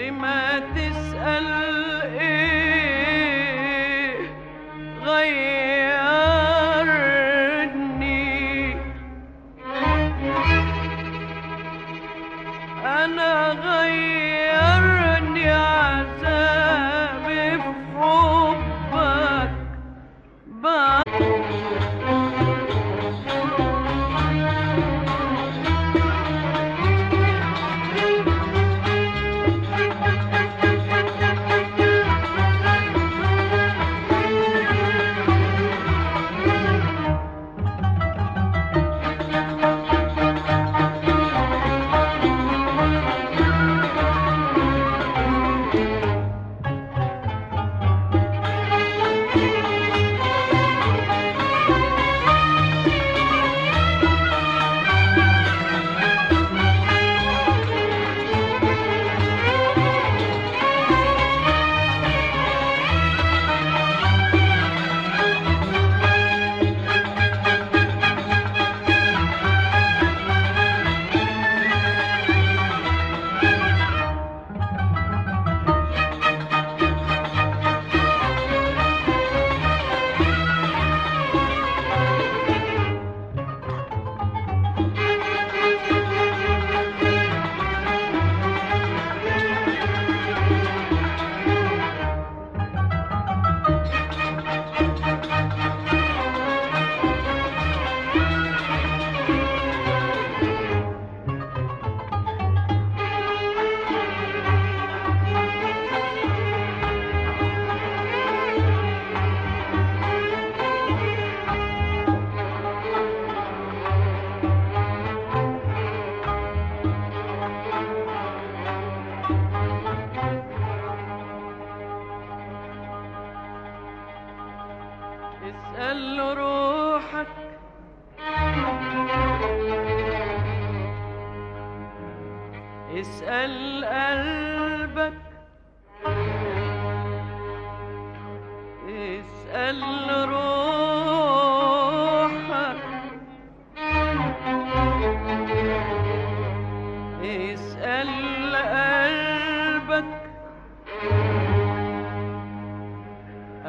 قبل ما تسأل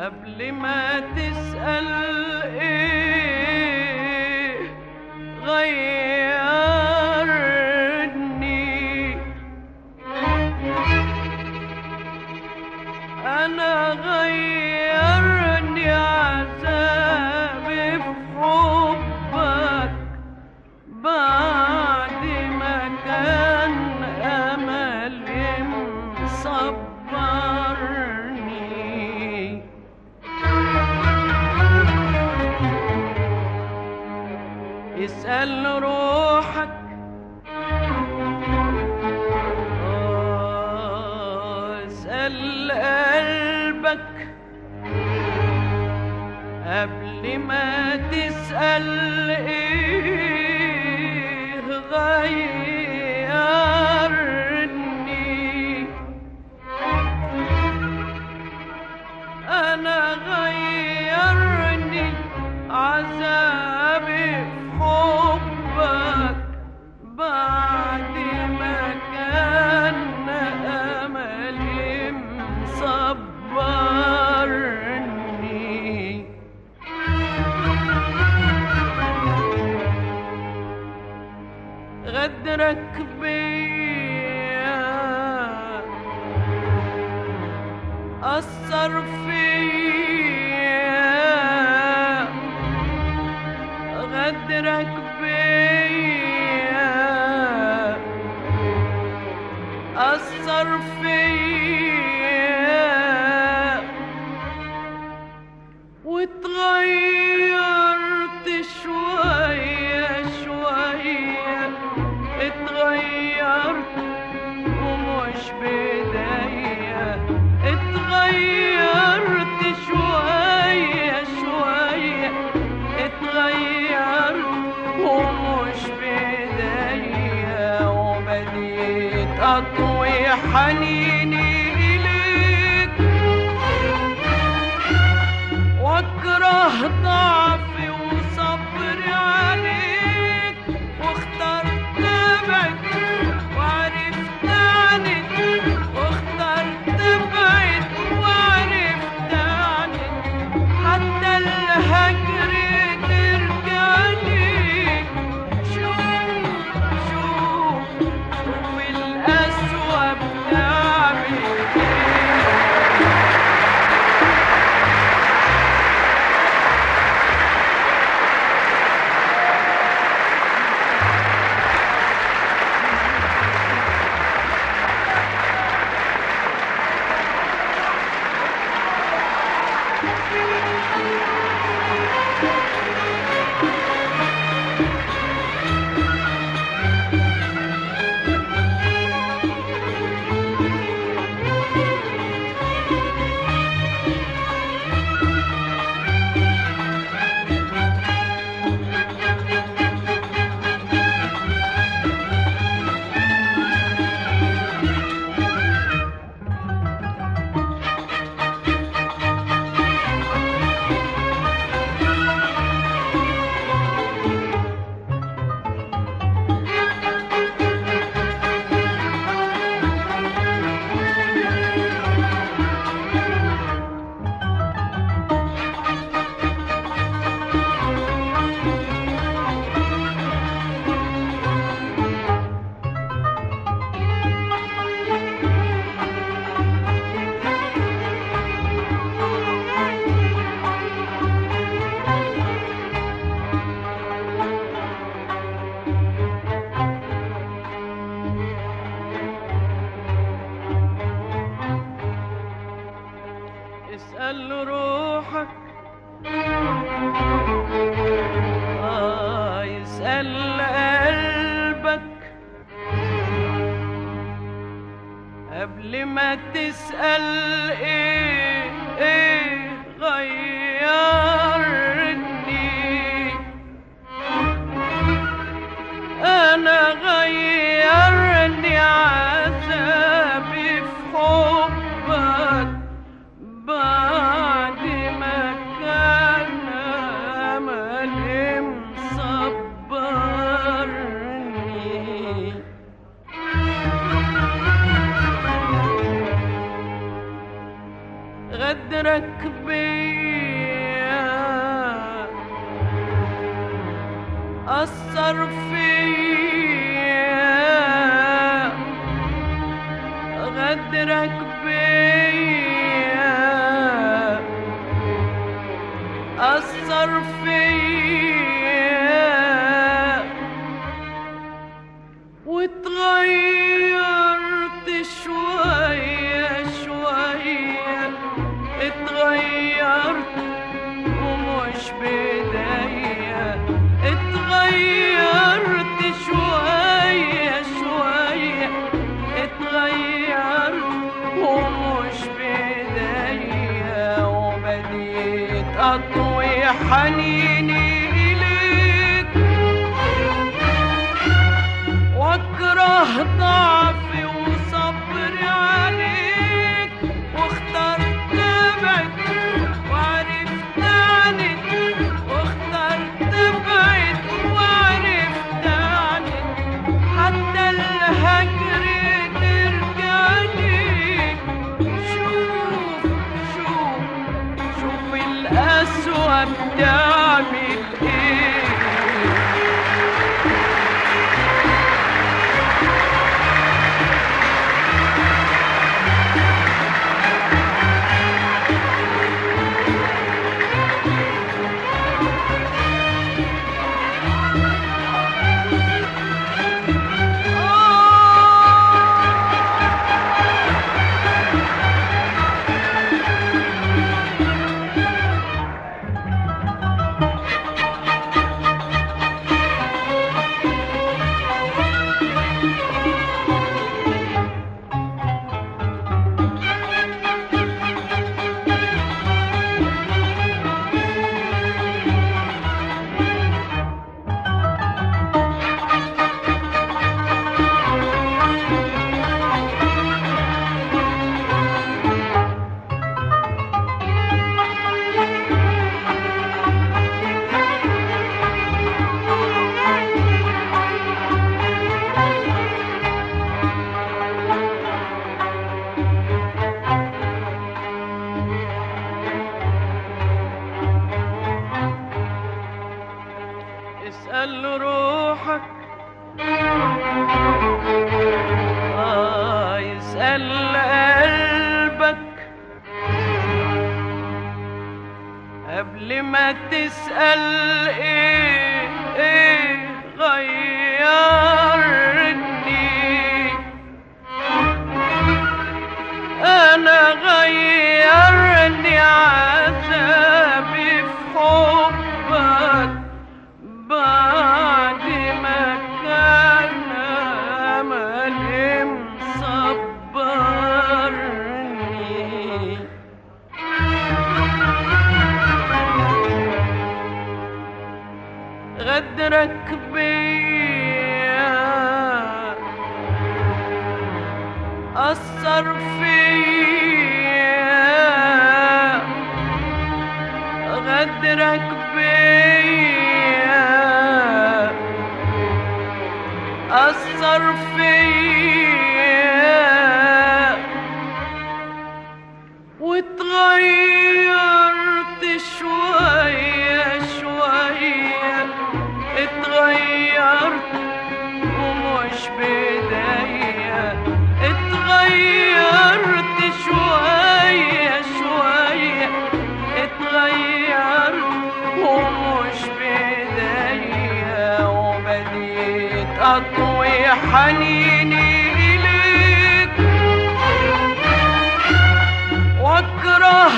قبل ما تسأل إيه غدرك بيا. أثر فيا الصرفين حنيني إليك وأكره ضعفك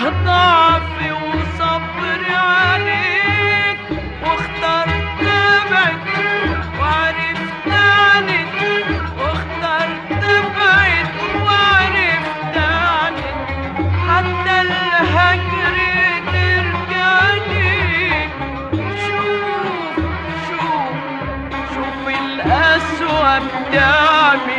ضعفي وصبري عليك واخترت ابعد وعرفت عنك واخترت ابعد وعرفت عنك حتى الهجر ترجع ليك. شوف شوف شوف القسوة بتعمل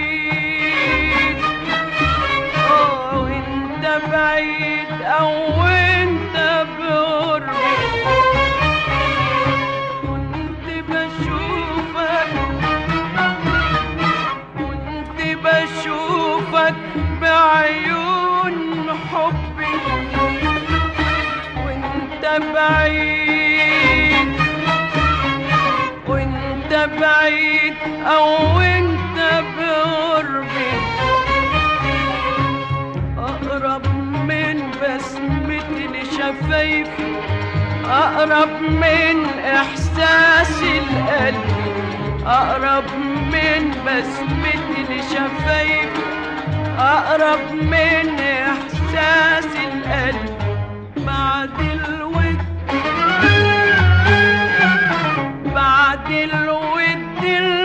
بعيد. أو بعيد أو كنت بشوفك كنت بشوفك بعيون حبي. وأنت بعيد وأنت بعيد أو أنت شايف أقرب من إحساس القلب أقرب من بسمة الشفايف أقرب من إحساس القلب بعد الود. بعد الود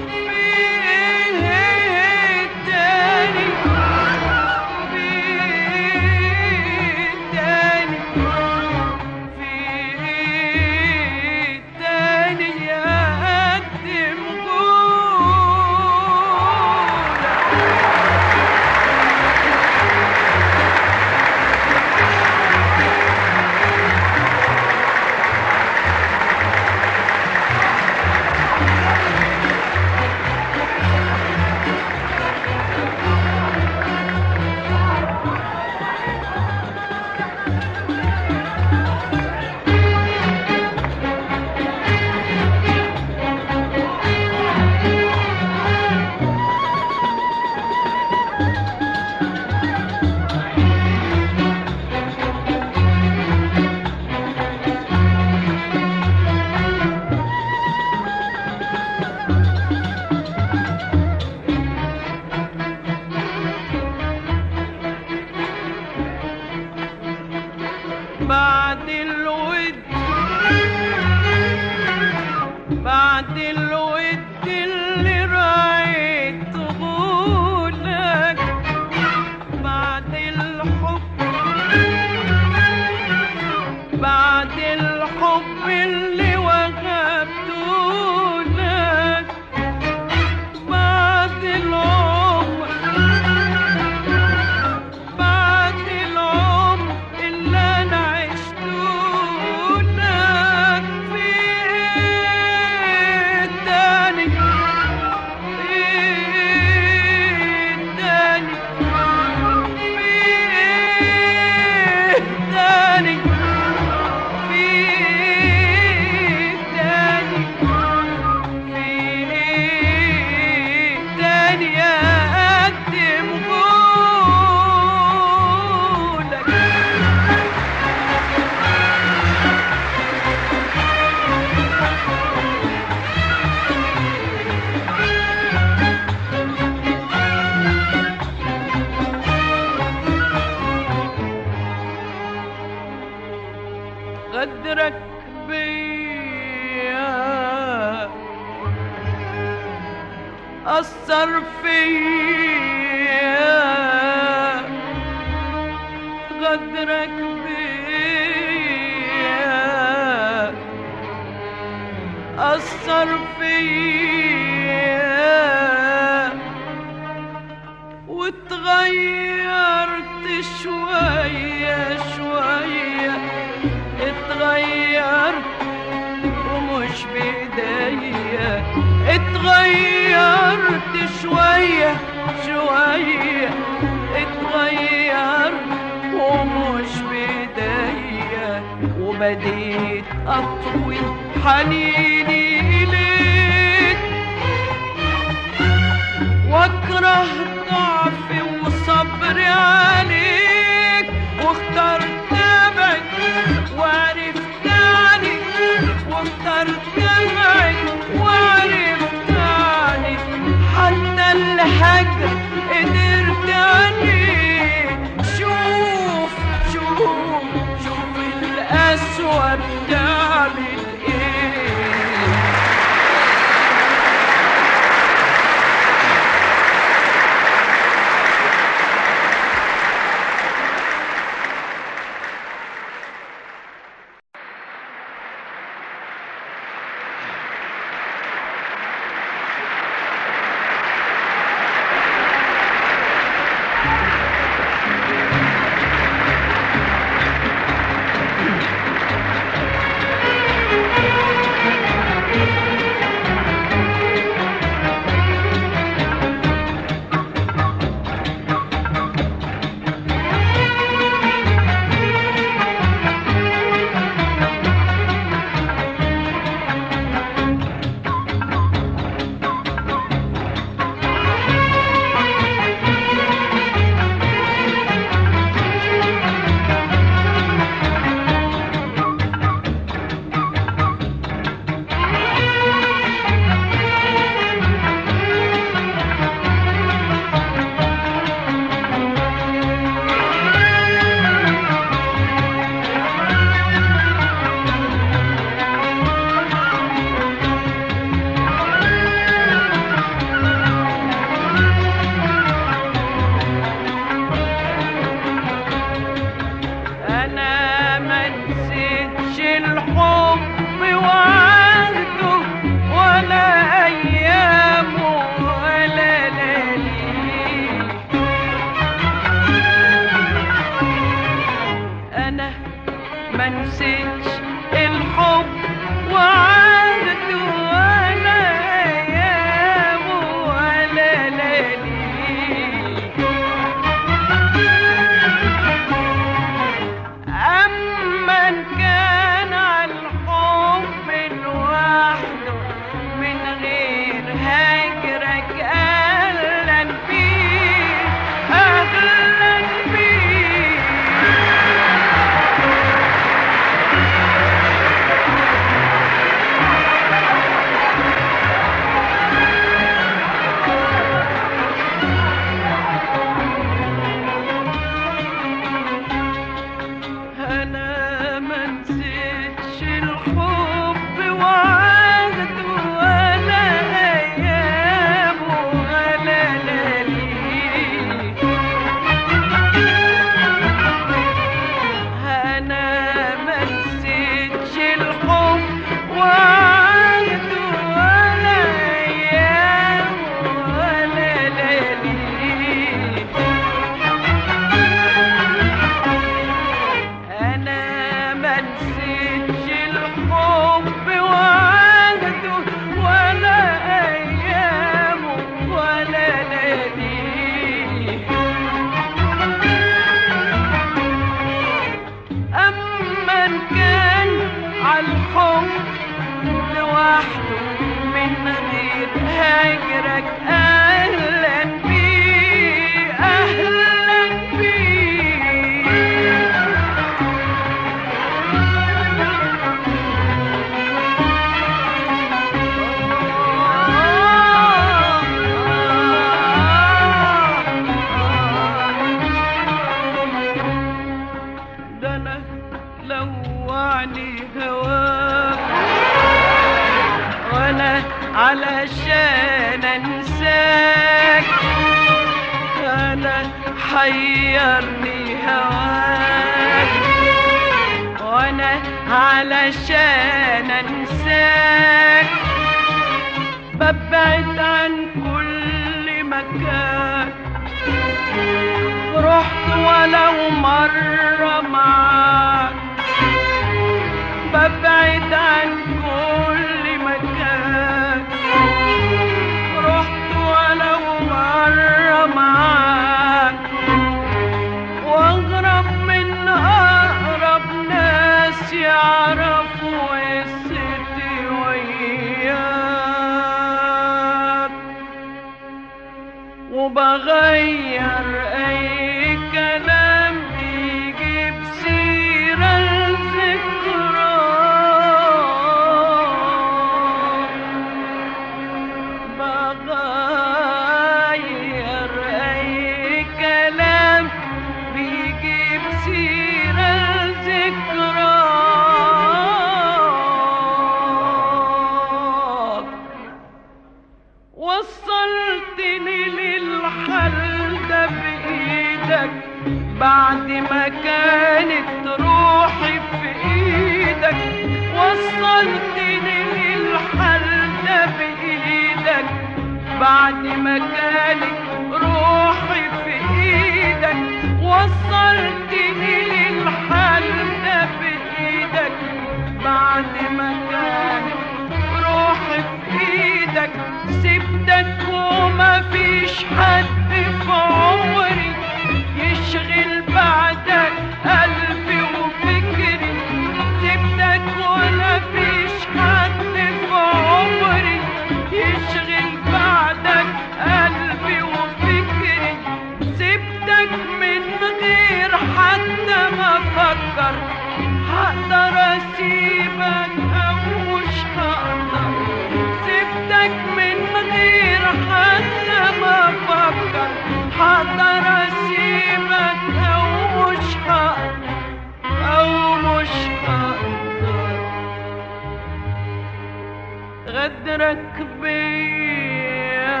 غدرك بيا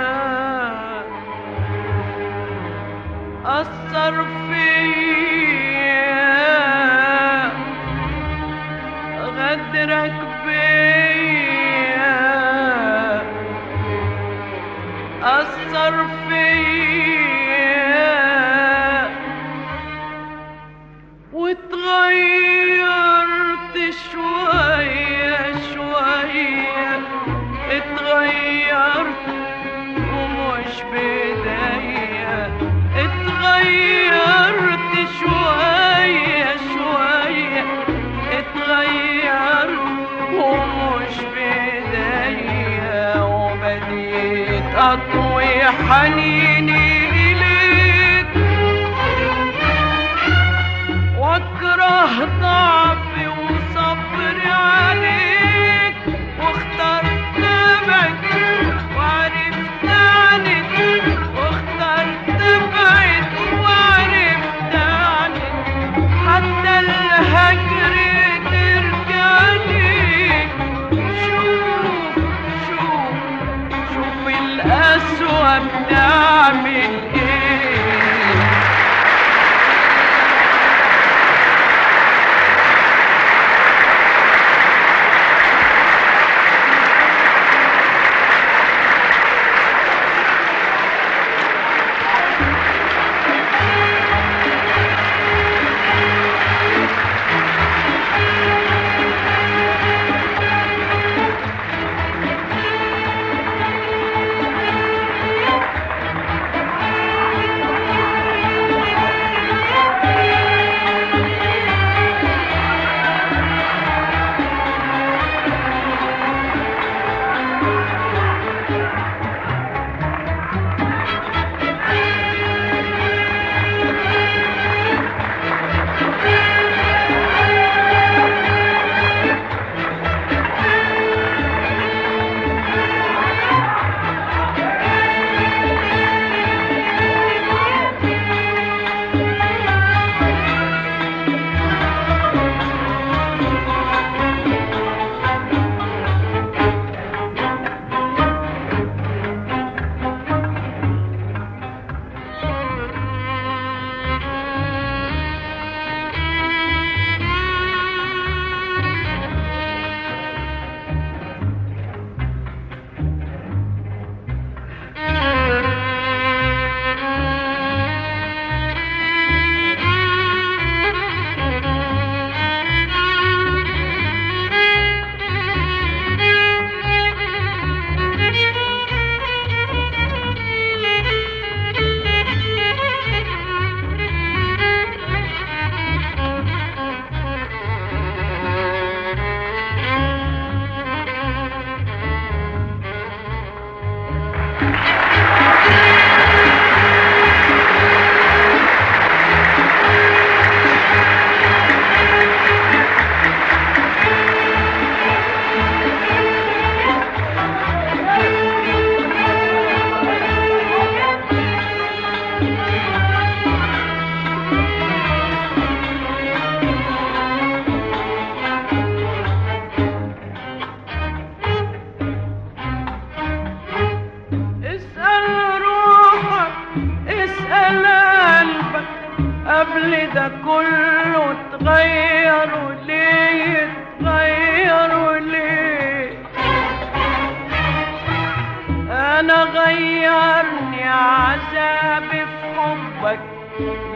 أثر فيا القسوة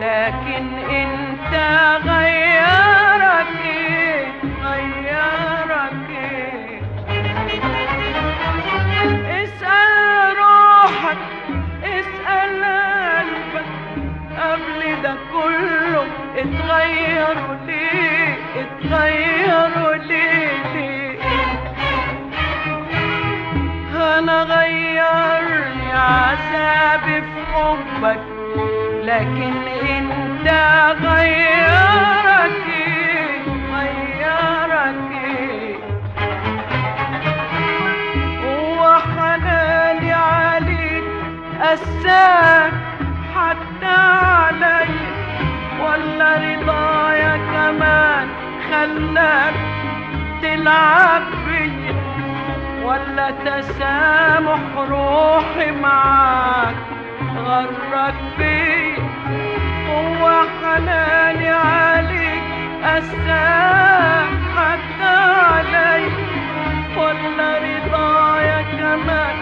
لكن انت غيرك غيرك. اسأل روحك اسأل قلبك. قبل ده كله اتغيروا ليه اتغيروا ليه ليه؟ أنا غيرني عذابي في حبك لكن انت غيرك غيرك. إيه هو حناني عليك قساك حتى علي ولا رضايا كمان خلاك تلعب بيا ولا تسامح روحي معاك غرك بيا هو حناني عليك حتى علي. ولا رضايا كمان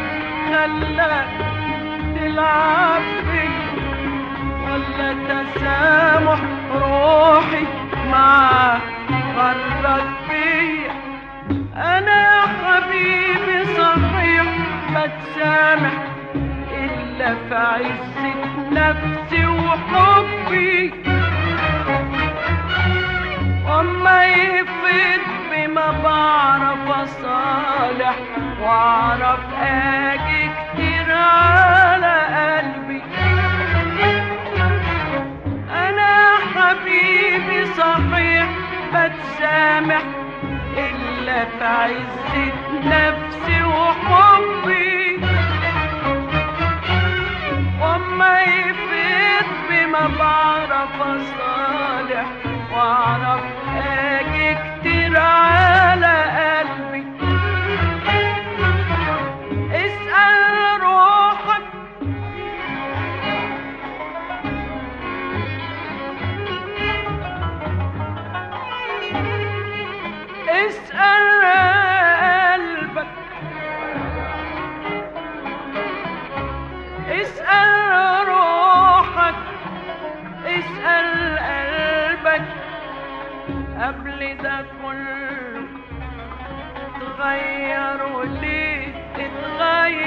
خلاك تلعب بيا ولا تسامح روحي معاك غرك بيا أنا يا حبيبي صحيح بتسامح الا في عزة نفسي وحبي وما يفيد بما بعرف أصالح وأعرف أجي كتير على قلبي أنا حبيبي صحيح بتسامح إلا في عزة نفسي وحبي. بما بعرف أصالح وأعرف أجي كتير على قلبي. اسأل روحك. اسأل قلبك. اسأل روحك اسأل قلبك قبل ده كله اتغيروا ليه اتغيروا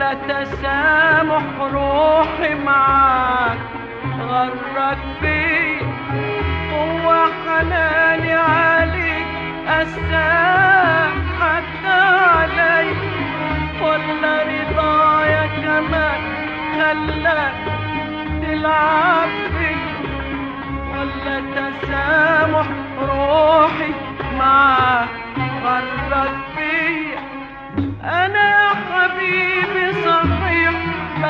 ولا تسامح روحي معاك غرك بي قوة حناني عليك أسامحك علي. ولا رضايا كمان خلاك تلعب بي ولا تسامح روحي معاك غرك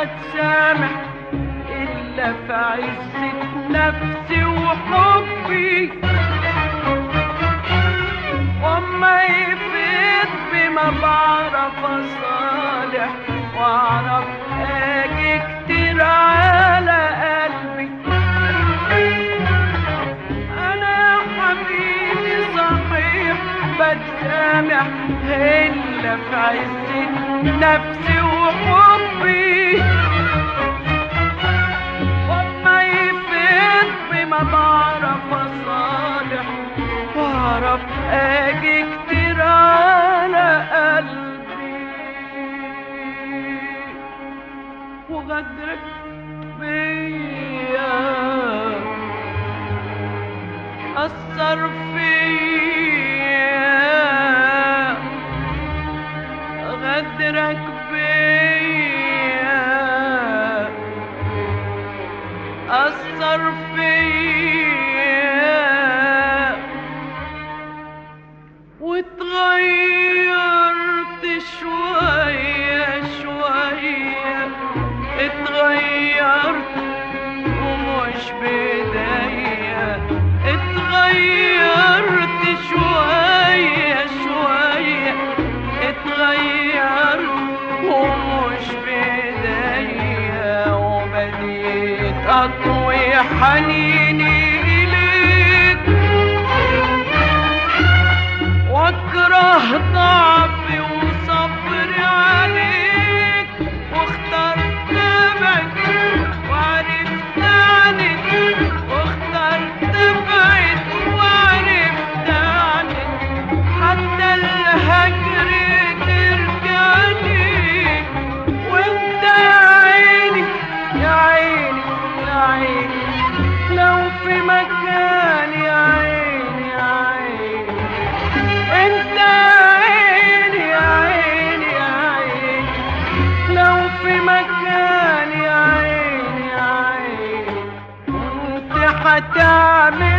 بتسامح إلا في عزة نفسي وحبي. وما يفيدني ما بعرف أصالح وأعرف أجي كتير على قلبي. أنا حبيبي صحيح بتسامح إلا في عزة نفسي وحبي. أثر honey. நான்